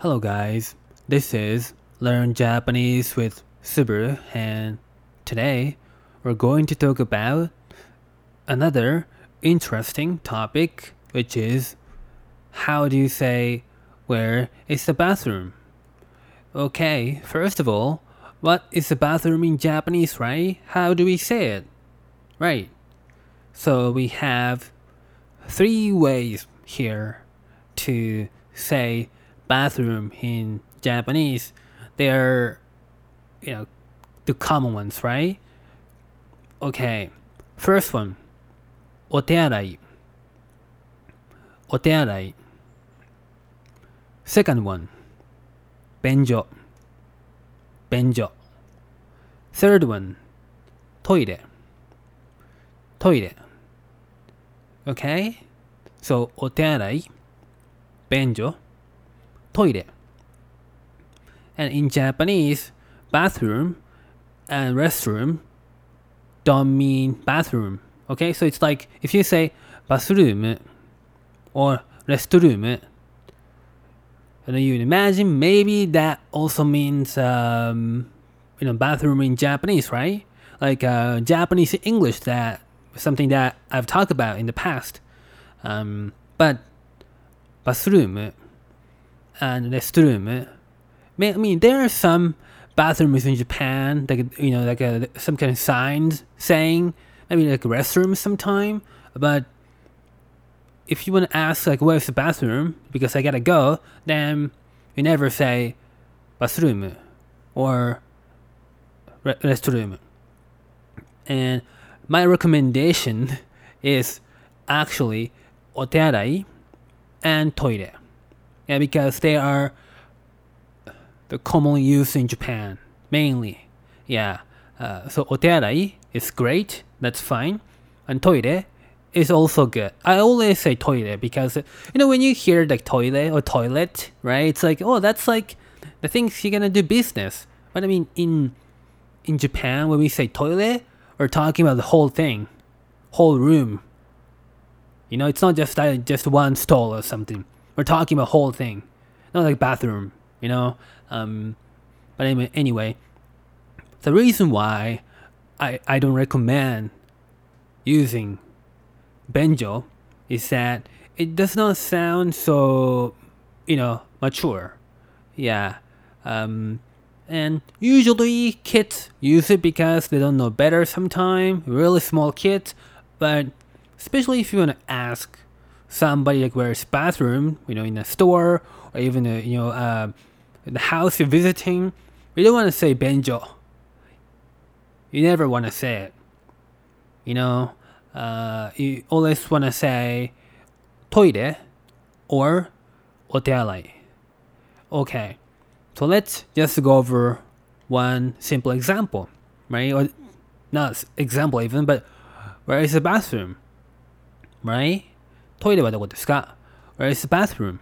Hello, guys. This is Learn Japanese with Subaru, and today we're going to talk about another interesting topic, which is how do you say where is the bathroom? Okay, first of all, what is the bathroom in Japanese, right? How do we say it? Right. So we have three ways here to say bathroom in Japanese, they are, you know, the common ones, right? Okay, first one, otearai. Otearai. Second one, benjo. Benjo. Third one, toire. Toire. Okay? So, otearai, benjo. トイレ。And in Japanese, bathroom and restroom don't mean bathroom. Okay, so it's like if you say bathroom or restroom, and you imagine maybe that also means um, you know bathroom in Japanese, right? Like uh, Japanese English, that something that I've talked about in the past. Um, but bathroom and restroom. Eh? I mean, there are some bathrooms in Japan, like you know, like a, some kind of signs saying, I mean, like restroom sometime. But if you want to ask like where's the bathroom because I gotta go, then you never say bathroom or restroom. And my recommendation is actually otearai and toilet yeah, because they are the commonly used in Japan mainly. Yeah, uh, so otearai is great. That's fine, and toire is also good. I always say toilet because you know when you hear like toilet or toilet, right? It's like oh, that's like the things you're gonna do business. But I mean in in Japan when we say toilet, we're talking about the whole thing, whole room. You know, it's not just like just one stall or something. We're talking about whole thing, not like bathroom. You know, um, but anyway, anyway, the reason why I I don't recommend using benjo is that it does not sound so you know mature. Yeah, um, and usually kids use it because they don't know better. Sometimes really small kids, but especially if you want to ask somebody like where's bathroom, you know, in a store or even a, you know uh, the house you're visiting, you don't want to say benjo. You never want to say it. You know, uh, you always want to say toilet or otearai. Okay, so let's just go over one simple example, right? Or not example even, but where is the bathroom, right? トイレはどこですか ?Where is the bathroom?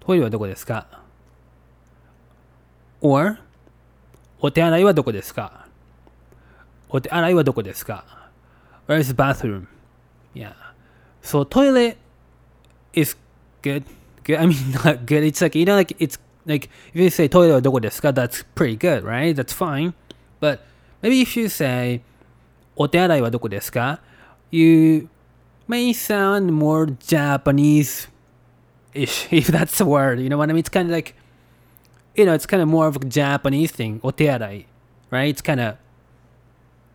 トイレはどこですか ?or お手洗いはどこですかお手洗いはどこですか Where is the bathroom? Yeah. So toilet is good. Good. I mean not good. It's like you know like it's like if you say toilet はどこですか that's pretty good, right? That's fine. But maybe if you say お手洗いはどこですか you may sound more Japanese ish, if that's a word. You know what I mean? It's kind of like, you know, it's kind of more of a Japanese thing, otearai, right? It's kind of,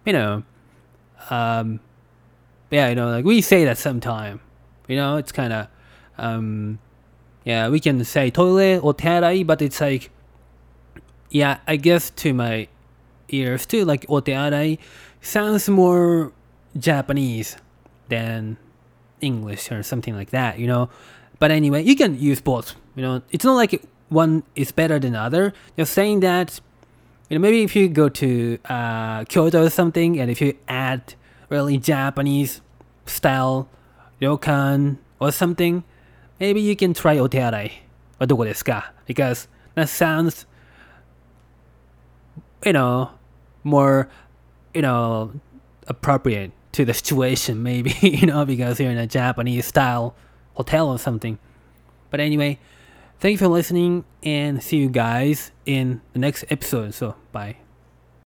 you know, um, yeah, you know, like we say that sometime. You know, it's kind of, um, yeah, we can say toilet otearai, but it's like, yeah, I guess to my ears too, like otearai sounds more Japanese than English or something like that, you know. But anyway, you can use both. You know, it's not like one is better than other. Just saying that, you know, maybe if you go to uh, Kyoto or something, and if you add really Japanese style ryokan or something, maybe you can try otearai or doko desu ka because that sounds, you know, more, you know, appropriate to the situation, maybe, you know, because you're in a Japanese style hotel or something. But anyway, Thank you for listening and see you guys in the next episode. So, bye.